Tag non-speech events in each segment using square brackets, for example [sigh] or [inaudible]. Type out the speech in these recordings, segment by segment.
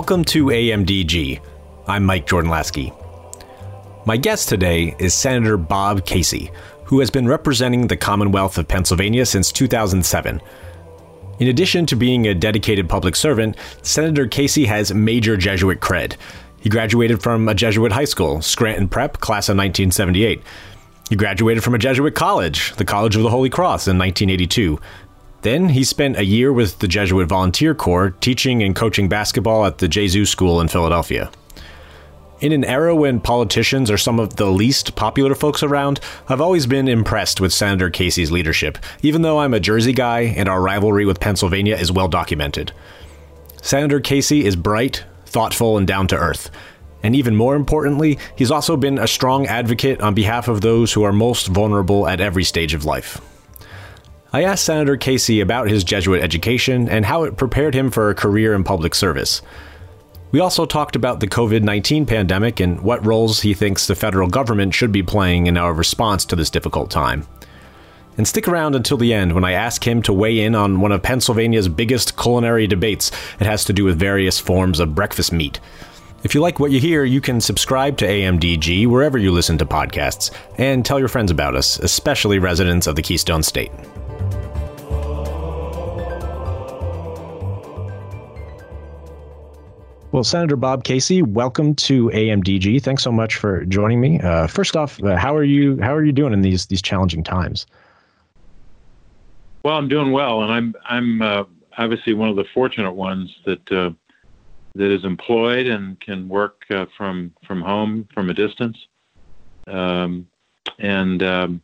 Welcome to AMDG. I'm Mike Jordan Laskey. My guest today is Senator Bob Casey, who has been representing the Commonwealth of Pennsylvania since 2007. In addition to being a dedicated public servant, Senator Casey has major Jesuit cred. He graduated from a Jesuit high school, Scranton Prep, class of 1978. He graduated from a Jesuit college, the College of the Holy Cross, in 1982. Then he spent a year with the Jesuit Volunteer Corps teaching and coaching basketball at the Gesu School in Philadelphia. In an era when politicians are some of the least popular folks around, I've always been impressed with Senator Casey's leadership, even though I'm a Jersey guy and our rivalry with Pennsylvania is well documented. Senator Casey is bright, thoughtful, and down to earth. And even more importantly, he's also been a strong advocate on behalf of those who are most vulnerable at every stage of life. I asked Senator Casey about his Jesuit education and how it prepared him for a career in public service. We also talked about the COVID 19 pandemic and what roles he thinks the federal government should be playing in our response to this difficult time. And stick around until the end when I ask him to weigh in on one of Pennsylvania's biggest culinary debates. It has to do with various forms of breakfast meat. If you like what you hear, you can subscribe to AMDG wherever you listen to podcasts and tell your friends about us, especially residents of the Keystone State. Well, Senator Bob Casey, welcome to AMDG. Thanks so much for joining me. Uh, first off, uh, how are you? How are you doing in these these challenging times? Well, I'm doing well, and I'm I'm uh, obviously one of the fortunate ones that uh, that is employed and can work uh, from from home from a distance, um, and um,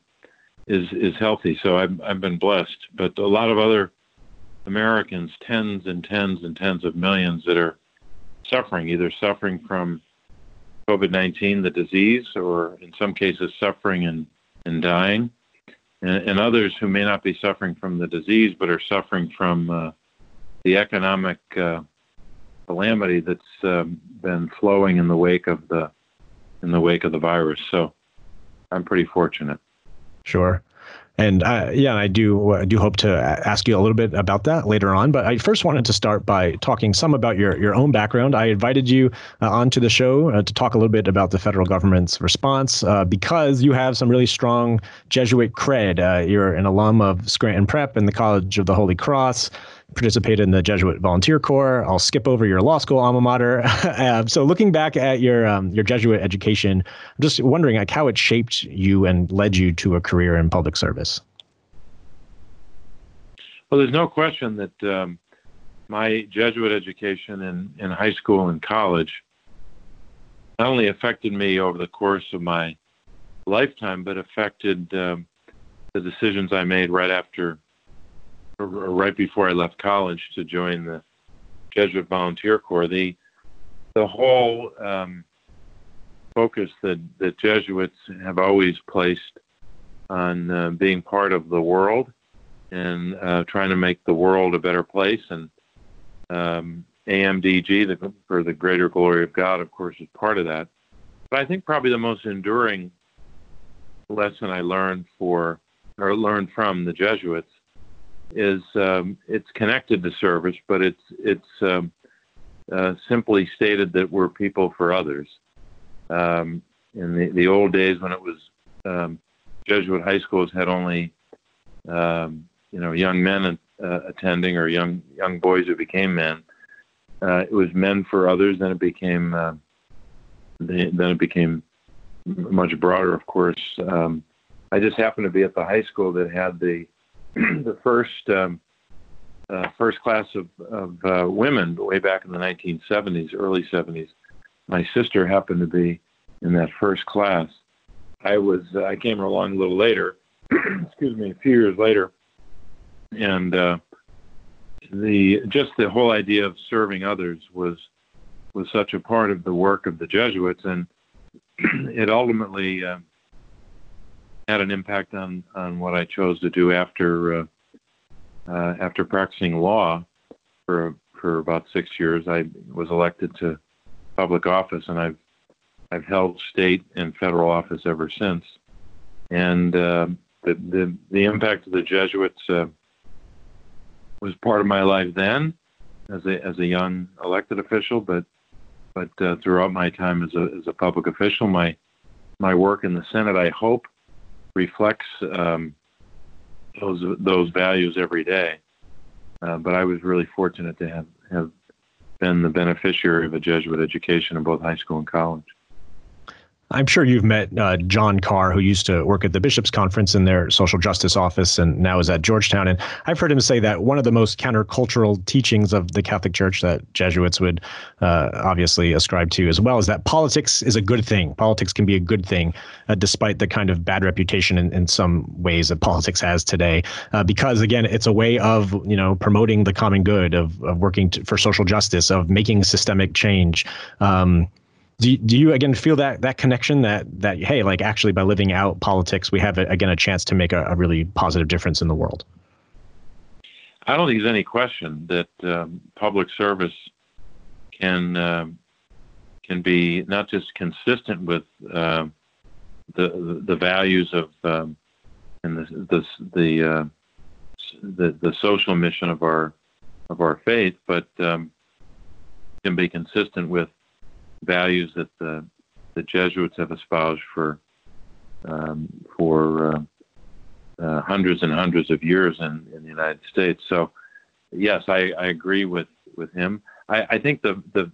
is is healthy. So I've I've been blessed. But a lot of other Americans, tens and tens and tens of millions that are suffering, either suffering from COVID 19, the disease, or in some cases suffering and, and dying, and, and, others who may not be suffering from the disease but are suffering from uh, the economic uh, calamity that's um, been flowing in the wake of the in the wake of the virus. So I'm pretty fortunate. Sure. And uh, yeah, I do I do hope to ask you a little bit about that later on. But I first wanted to start by talking some about your your own background. I invited you uh, onto the show uh, to talk a little bit about the federal government's response uh, because you have some really strong Jesuit cred. Uh, you're an alum of Scranton Prep and the College of the Holy Cross participated in the Jesuit Volunteer Corps. I'll skip over your law school alma mater. uh, [laughs] so, looking back at your um, your Jesuit education, I'm just wondering like how it shaped you and led you to a career in public service. Well, there's no question that um, my Jesuit education in, in high school and college not only affected me over the course of my lifetime, but affected um, the decisions I made right after right before I left college to join the Jesuit Volunteer Corps, the the whole um, focus that the Jesuits have always placed on uh, being part of the world and uh, trying to make the world a better place. And um, AMDG, the, for the greater glory of God, of course, is part of that. But I think probably the most enduring lesson I learned for or learned from the Jesuits is um, it's connected to service, but it's it's um, uh, simply stated that we're people for others. Um, in the, the old days when it was um, Jesuit high schools had only um, you know young men uh, attending or young young boys who became men. Uh, it was men for others. Then it became uh, then it became much broader. Of course, um, I just happened to be at the high school that had the [clears throat] the first um, uh, first class of, of uh, women way back in the 1970s, early 70s. My sister happened to be in that first class. I was uh, I came along a little later, [clears throat] excuse me, a few years later, and uh, the just the whole idea of serving others was was such a part of the work of the Jesuits, and [clears throat] it ultimately uh, had an impact on on what I chose to do after uh, uh, after practicing law for for about six years. I was elected to public office, and I've I've held state and federal office ever since. And uh, the, the the impact of the Jesuits uh, was part of my life then, as a as a young elected official, but but uh, throughout my time as a as a public official, my my work in the Senate, I hope, reflects um, those those values every day. Uh, but I was really fortunate to have have been the beneficiary of a Jesuit education in both high school and college. I'm sure you've met uh, John Carr, who used to work at the Bishops' Conference in their social justice office and now is at Georgetown. And I've heard him say that one of the most countercultural teachings of the Catholic Church that Jesuits would uh, obviously ascribe to as well is that politics is a good thing. Politics can be a good thing, uh, despite the kind of bad reputation in, in some ways that politics has today. Uh, because again, it's a way of you know promoting the common good, of, of working for social justice, of making systemic change. Um, do do you again feel that that connection that that hey like actually by living out politics we have again a chance to make a, a really positive difference in the world? I don't think there's any question that um, public service can uh, can be not just consistent with uh, the the values of um, and the the the, uh, the, the social mission of our of our faith, but um, can be consistent with values that the, the Jesuits have espoused for um, for uh, uh, hundreds and hundreds of years in, in the United States. So, yes, I, I agree with, with him. I, I think the, the,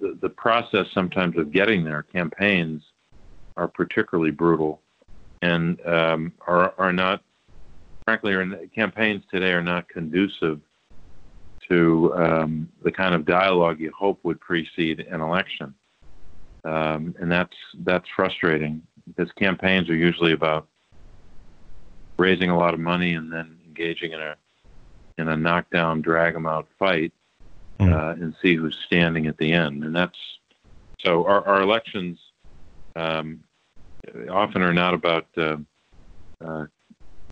the process sometimes of getting there, campaigns, are particularly brutal, and um, are are not, frankly, are, campaigns today are not conducive to um, the kind of dialogue you hope would precede an election um, and that's that's frustrating because campaigns are usually about raising a lot of money and then engaging in a in a knockdown, drag them out fight, mm. uh, and see who's standing at the end. And that's so our, our elections um, often are not about uh, uh,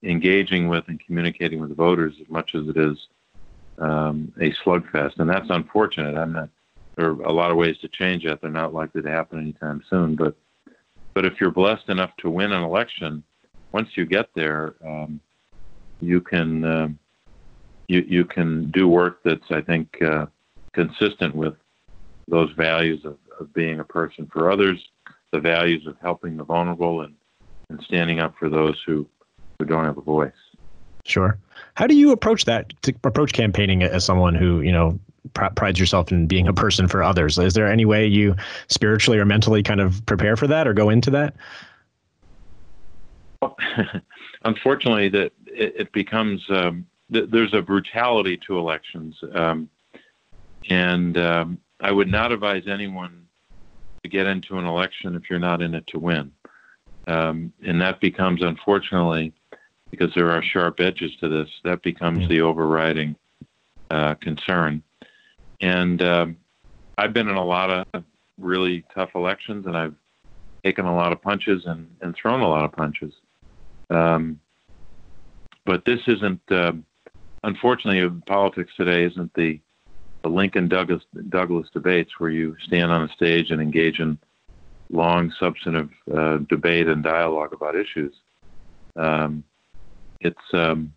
engaging with and communicating with voters as much as it is um, a slugfest, and that's unfortunate. I'm not there are a lot of ways to change that. They're not likely to happen anytime soon. But but if you're blessed enough to win an election, once you get there, um, you can uh, you you can do work that's I think uh, consistent with those values of, of being a person for others, the values of helping the vulnerable, and and standing up for those who who don't have a voice. Sure. How do you approach that? To approach campaigning as someone who you know pr- prides yourself in being a person for others. Is there any way you spiritually or mentally kind of prepare for that or go into that? [laughs] Unfortunately, that it, it, becomes um, th- there's a brutality to elections, um, and um, I would not advise anyone to get into an election if you're not in it to win. Um, and that becomes, unfortunately, because there are sharp edges to this, that becomes the overriding uh, concern. And um, I've been in a lot of really tough elections, and I've taken a lot of punches and, and thrown a lot of punches. Um, but this isn't, uh, unfortunately, politics today isn't the, the Lincoln Douglas, Douglas debates where you stand on a stage and engage in long, substantive uh, debate and dialogue about issues. Um, it's um,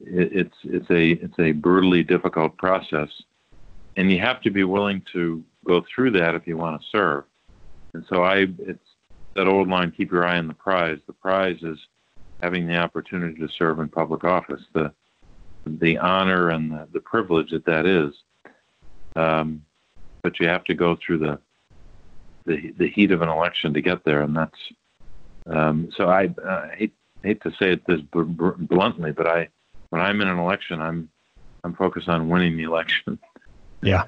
it, it's it's a it's a brutally difficult process, and you have to be willing to go through that if you want to serve. And so I, it's that old line: keep your eye on the prize. The prize is having the opportunity to serve in public office, the the honor and the, the privilege that that is. Um, but you have to go through the, the the heat of an election to get there, and that's um, so. I, hate hate to say it this bluntly, but I when I'm in an election, I'm I'm focused on winning the election. [laughs] Yeah.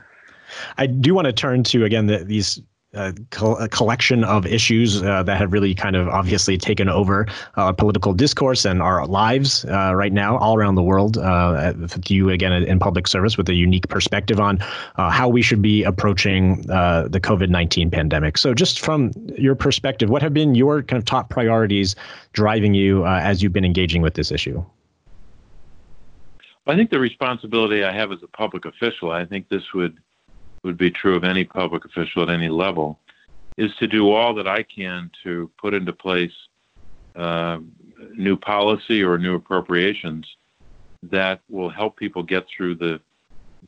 I do want to turn to again the, these uh, a collection of issues uh, that have really kind of obviously taken over uh, political discourse and our lives uh, right now all around the world. Uh, with you again in public service with a unique perspective on uh, how we should be approaching the COVID nineteen pandemic. So, just from your perspective, what have been your kind of top priorities driving you as you've been engaging with this issue? I think the responsibility I have as a public official, I think this would would be true of any public official at any level, is to do all that I can to put into place uh, new policy or new appropriations that will help people get through the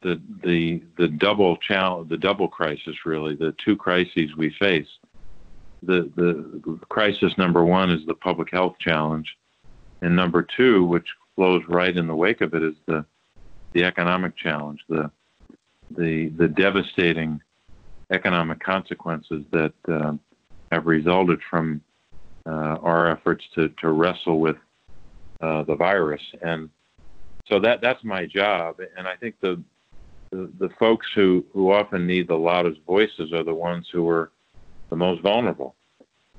the the the double challenge, the double crisis, really, the two crises we face. The the crisis number one is the public health challenge, and number two, which flows right in the wake of it, is the the economic challenge, the the the devastating economic consequences that uh, have resulted from uh, our efforts to to wrestle with uh, the virus and so that that's my job and I think the the, the folks who, who often need the loudest voices are the ones who are the most vulnerable.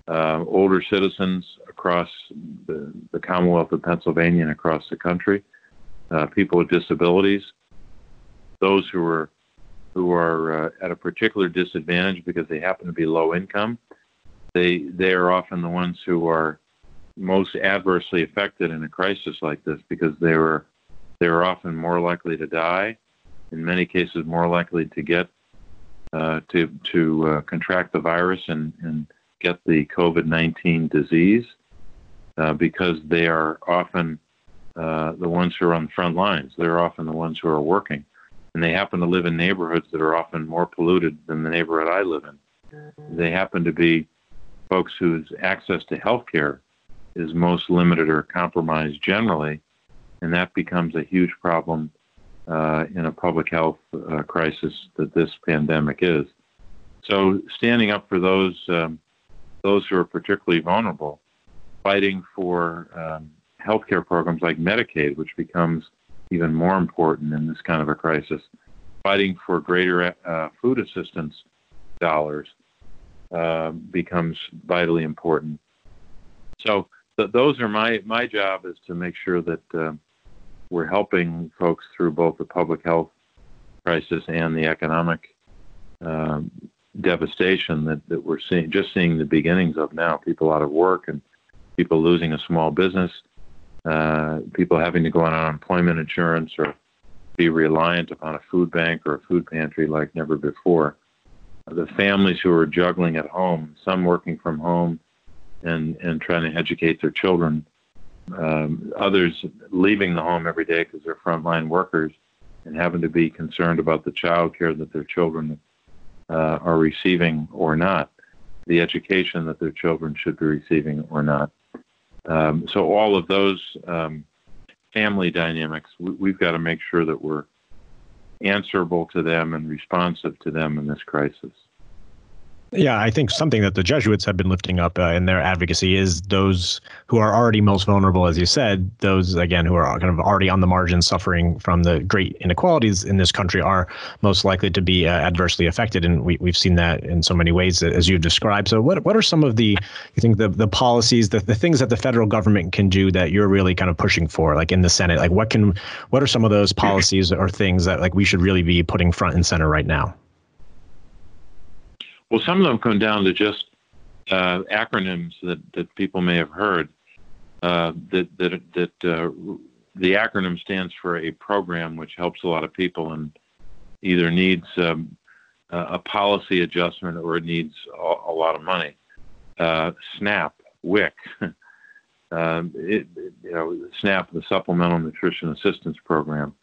Uh, older citizens across the, the, Commonwealth of Pennsylvania and across the country, uh, people with disabilities, those who are who are uh, at a particular disadvantage because they happen to be low income, they they are often the ones who are most adversely affected in a crisis like this because they were they are often more likely to die in many cases more likely to get uh, to to uh, contract the virus and, and get the COVID-19 disease uh, because they are often uh, the ones who are on the front lines. They're often the ones who are working, and they happen to live in neighborhoods that are often more polluted than the neighborhood I live in. They happen to be folks whose access to health care is most limited or compromised generally, and that becomes a huge problem uh, in a public health uh, crisis that this pandemic is. So, standing up for those um, those who are particularly vulnerable, fighting for um, healthcare programs like Medicaid, which becomes even more important in this kind of a crisis, fighting for greater uh, food assistance dollars uh, becomes vitally important. So, th- those are my my job is to make sure that uh, we're helping folks through both the public health crisis and the economic um, devastation that, that we're seeing, just seeing the beginnings of now. People out of work and people losing a small business, uh, people having to go on unemployment insurance or be reliant upon a food bank or a food pantry like never before. The families who are juggling at home, some working from home and, and trying to educate their children um, others leaving the home every day because they're frontline workers and having to be concerned about the child care that their children uh, are receiving or not, the education that their children should be receiving or not. Um, so all of those um, family dynamics, we, have got to make sure that we're answerable to them and responsive to them in this crisis. Yeah, I think something that the Jesuits have been lifting up uh, in their advocacy is those who are already most vulnerable, as you said, those again who are kind of already on the margin suffering from the great inequalities in this country are most likely to be uh, adversely affected, and we, we've seen that in so many ways as you've described. So, what what are some of the you think the the policies, the, the things that the federal government can do that you're really kind of pushing for, like in the Senate? Like, what can what are some of those policies or things that like we should really be putting front and center right now? Well, some of them come down to just uh, acronyms that, that people may have heard. Uh, that that that uh, the acronym stands for a program which helps a lot of people and either needs um, a policy adjustment or it needs a, a lot of money. Uh, SNAP, WIC, [laughs] um, it, you know, SNAP, the Supplemental Nutrition Assistance Program,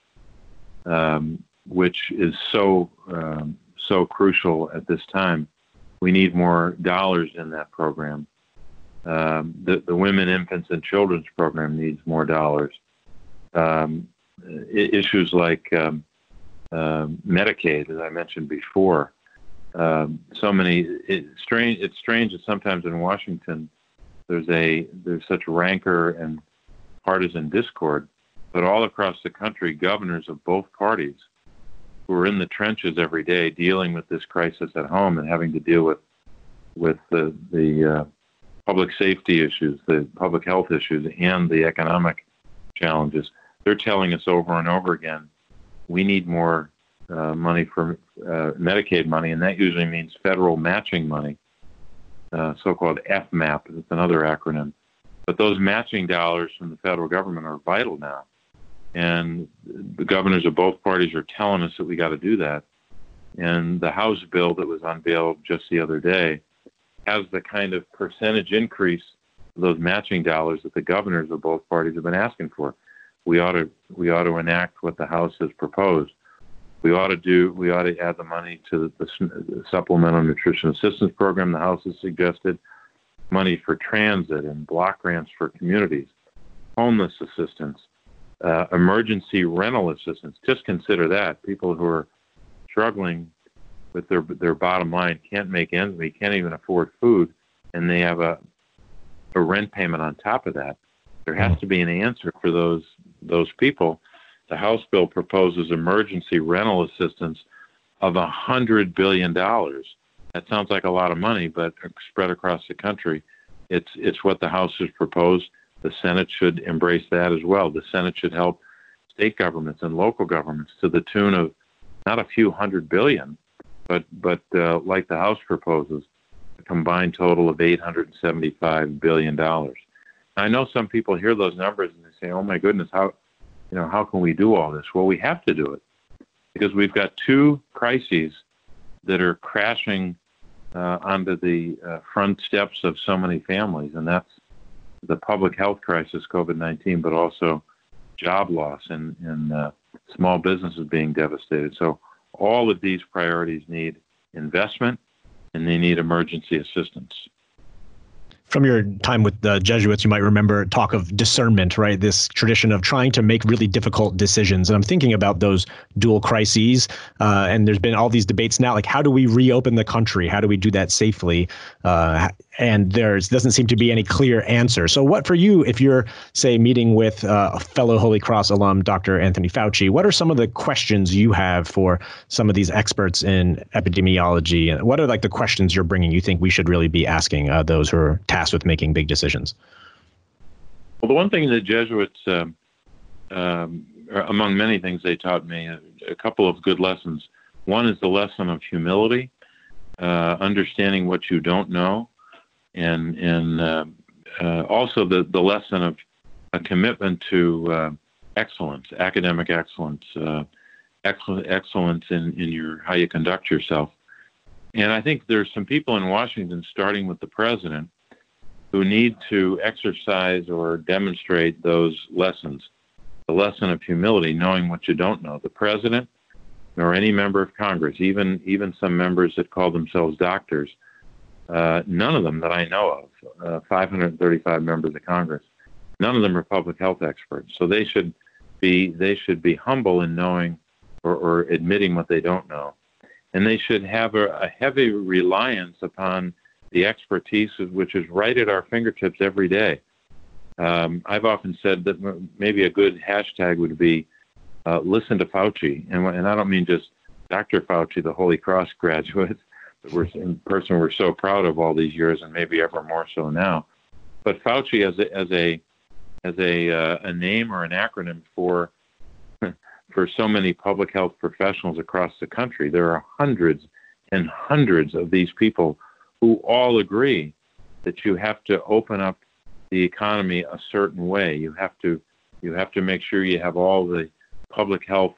um, which is so um, so crucial at this time we need more dollars in that program. Um, the, the Women, Infants, and Children's program needs more dollars. Um, issues like um, uh, Medicaid, as I mentioned before, um, so many. It, strange. It's strange that sometimes in Washington there's a there's such rancor and partisan discord, but all across the country, governors of both parties who are in the trenches every day dealing with this crisis at home and having to deal with with the the uh, public safety issues, the public health issues, and the economic challenges. They're telling us over and over again, we need more uh, money for uh, Medicaid money, and that usually means federal matching money, uh, so-called FMAP. It's another acronym. But those matching dollars from the federal government are vital now and the governors of both parties are telling us that we got to do that. And the House bill that was unveiled just the other day has the kind of percentage increase of those matching dollars that the governors of both parties have been asking for. We ought to we ought to enact what the House has proposed, We ought to do. We ought to add the money to the, the supplemental nutrition assistance program the House has suggested. Money for transit and block grants for communities, homeless assistance, uh, emergency rental assistance. Just consider that people who are struggling with their their bottom line can't make ends meet, can't even afford food, and they have a a rent payment on top of that. There has mm-hmm. to be an answer for those those people. The House bill proposes emergency rental assistance of a hundred billion dollars. That sounds like a lot of money, but spread across the country, it's it's what the House has proposed. The Senate should embrace that as well. The Senate should help state governments and local governments to the tune of not a few hundred billion, but but uh, like the House proposes, a combined total of 875 billion dollars. I know some people hear those numbers and they say, "Oh my goodness, how you know how can we do all this?" Well, we have to do it because we've got two crises that are crashing uh, onto the uh, front steps of so many families, and that's the public health crisis, COVID-19, but also job loss and, and uh, small businesses being devastated. So all of these priorities need investment and they need emergency assistance from your time with the Jesuits, you might remember talk of discernment, right? This tradition of trying to make really difficult decisions. And I'm thinking about those dual crises. Uh, and there's been all these debates now, like how do we reopen the country? How do we do that safely? Uh, and there doesn't seem to be any clear answer. So, what for you, if you're, say, meeting with uh, a fellow Holy Cross alum, Dr. Anthony Fauci, what are some of the questions you have for some of these experts in epidemiology? And what are like the questions you're bringing you think we should really be asking uh, those who are tasked with making big decisions? Well, the one thing the Jesuits, um, um, among many things they taught me, a, a couple of good lessons. One is the lesson of humility, uh, understanding what you don't know and and uh, uh, also the the lesson of a commitment to uh, excellence, academic excellence, uh, excellence, excellence in in your how you conduct yourself. And I think there's some people in Washington, starting with the president, who need to exercise or demonstrate those lessons. The lesson of humility, knowing what you don't know. The president, or any member of Congress, even even some members that call themselves doctors, uh, none of them that I know of, uh, 535 members of Congress, none of them are public health experts. So they should be they should be humble in knowing or, or admitting what they don't know, and they should have a, a heavy reliance upon the expertise which is right at our fingertips every day. Um, I've often said that maybe a good hashtag would be uh, "Listen to Fauci," and, and I don't mean just Dr. Fauci, the Holy Cross [laughs] graduate, we're in person we're so proud of all these years, and maybe ever more so now. But Fauci as a as a as a uh, a name or an acronym for [laughs] for so many public health professionals across the country. There are hundreds and hundreds of these people who all agree that you have to open up the economy a certain way. You have to you have to make sure you have all the public health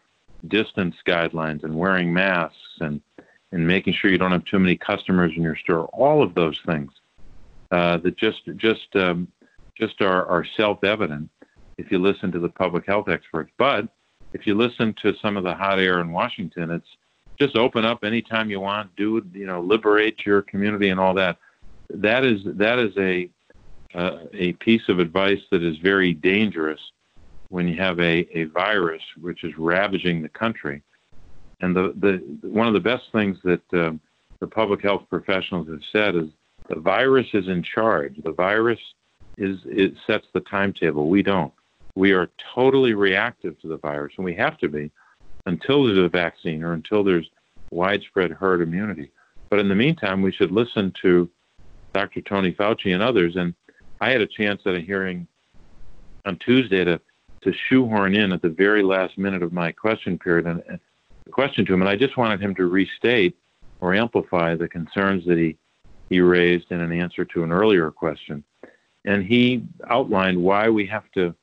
distance guidelines and wearing masks and and making sure you don't have too many customers in your store. All of those things uh, that just just um, just are, are self-evident if you listen to the public health experts. But if you listen to some of the hot air in Washington, it's just open up anytime you want, do you know, liberate your community and all that. That is that is a uh, a piece of advice that is very dangerous when you have a, a virus which is ravaging the country and the, the one of the best things that uh, the public health professionals have said is the virus is in charge. The virus is it sets the timetable. We don't. We are totally reactive to the virus, and we have to be until there's a vaccine or until there's widespread herd immunity. But in the meantime, we should listen to Dr. Tony Fauci and others. And I had a chance at a hearing on Tuesday to to shoehorn in at the very last minute of my question period, and question to him, and I just wanted him to restate or amplify the concerns that he he raised in an answer to an earlier question. And he outlined why we have to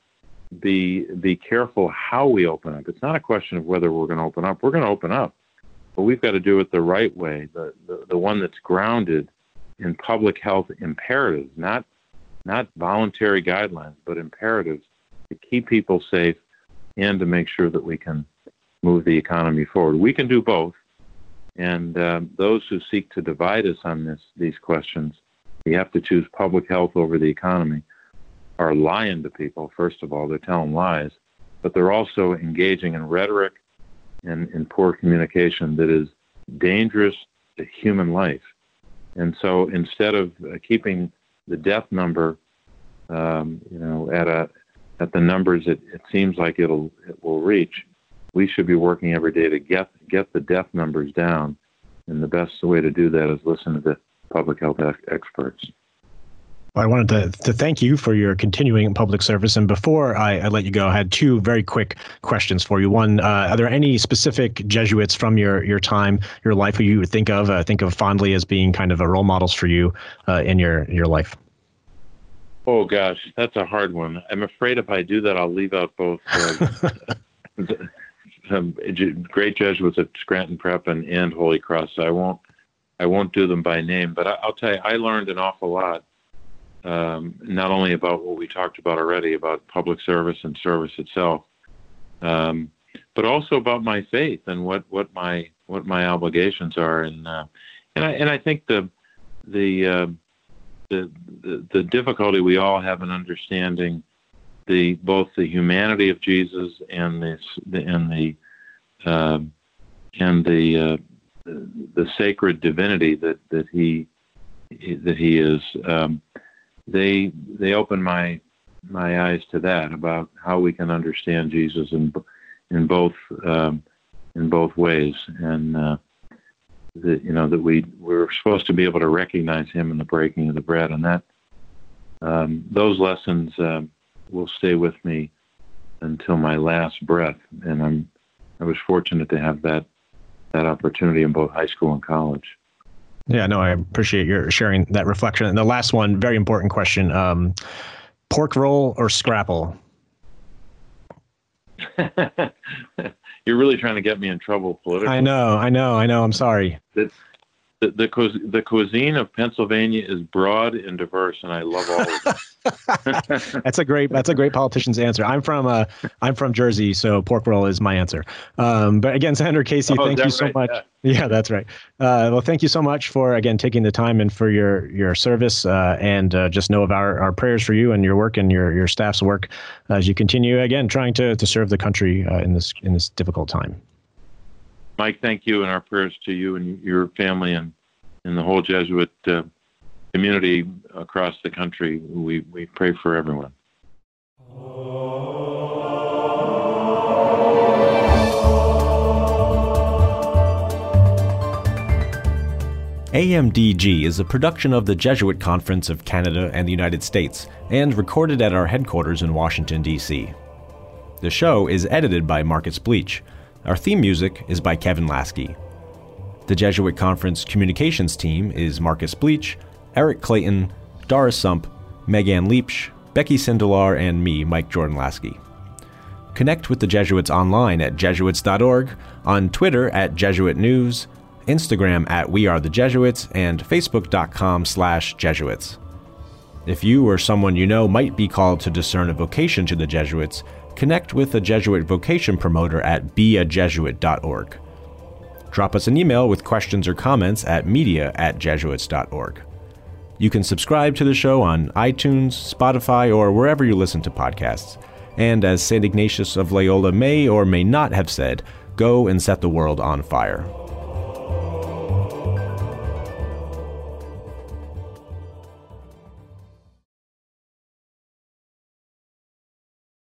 be be careful how we open up. It's not a question of whether we're going to open up. We're going to open up, but we've got to do it the right way, the, the the one that's grounded in public health imperatives, not not voluntary guidelines, but imperatives to keep people safe and to make sure that we can move the economy forward. We can do both. And um, those who seek to divide us on this, these questions, we have to choose public health over the economy, are lying to people, first of all. They're telling lies, but they're also engaging in rhetoric and in poor communication that is dangerous to human life. And so instead of uh, keeping the death number, um, you know, at a at the numbers it, it seems like it'll it will reach, we should be working every day to get get the death numbers down. And the best way to do that is listen to the public health experts. I wanted to, to thank you for your continuing public service. And before I, I let you go, I had two very quick questions for you. One, uh, are there any specific Jesuits from your, your time, your life, who you would think of, uh, think of fondly as being kind of a role models for you uh, in your, your life? Oh, gosh, that's a hard one. I'm afraid if I do that, I'll leave out both uh, [laughs] [laughs] some great Jesuits at Scranton Prep and, and Holy Cross. So I won't I won't do them by name, but I, will tell you, I learned an awful lot um, not only about what we talked about already about public service and service itself, um, but also about my faith and what, what my what my obligations are, and uh, and I and I think the the, uh, the the the difficulty we all have in understanding the both the humanity of Jesus and the and the uh, and the, the the sacred divinity that that he that he is. Um, they they open my my eyes to that about how we can understand Jesus in in both um, in both ways, and uh, that you know that we we're supposed to be able to recognize Him in the breaking of the bread, and that um, those lessons uh, will stay with me until my last breath. And I'm I was fortunate to have that that opportunity in both high school and college. Yeah, no, I appreciate your sharing that reflection. And the last one, very important question: um, pork roll or scrapple? [laughs] You're really trying to get me in trouble politically. I know, I know, I know. I'm sorry. The, the, the, the cuisine of Pennsylvania is broad and diverse, and I love all of it. [laughs] that's a great that's a great politician's answer. I'm from uh I'm from Jersey, so pork roll is my answer. Um, but again, Senator Casey, oh, thank you so right? much. Yeah. yeah. that's right. Uh, well, thank you so much for again taking the time and for your your service. Uh, and uh, just know of our, our prayers for you and your work and your your staff's work as you continue again trying to to serve the country uh, in this in this difficult time. Mike, thank you, and our prayers to you and your family and and the whole Jesuit uh, community across the country. We, we pray for everyone. AMDG is a production of the Jesuit Conference of Canada and the United States and recorded at our headquarters in Washington, D.C. The show is edited by Marcus Bleach. Our theme music is by Kevin Laskey. The Jesuit Conference communications team is Marcus Bleach, Eric Clayton, Doris Sump, Megan Leapsh, Becky Sindelar, and me, Mike Jordan Laskey. Connect with the Jesuits online at jesuits.org, on Twitter at Jesuit News, Instagram at We Are the Jesuits, and Facebook.com slash Jesuits. If you or someone you know might be called to discern a vocation to the Jesuits, connect with a Jesuit vocation promoter at beajesuit.org. Drop us an email with questions or comments at media at jesuits.org. You can subscribe to the show on iTunes, Spotify, or wherever you listen to podcasts. And as St. Ignatius of Loyola may or may not have said, go and set the world on fire.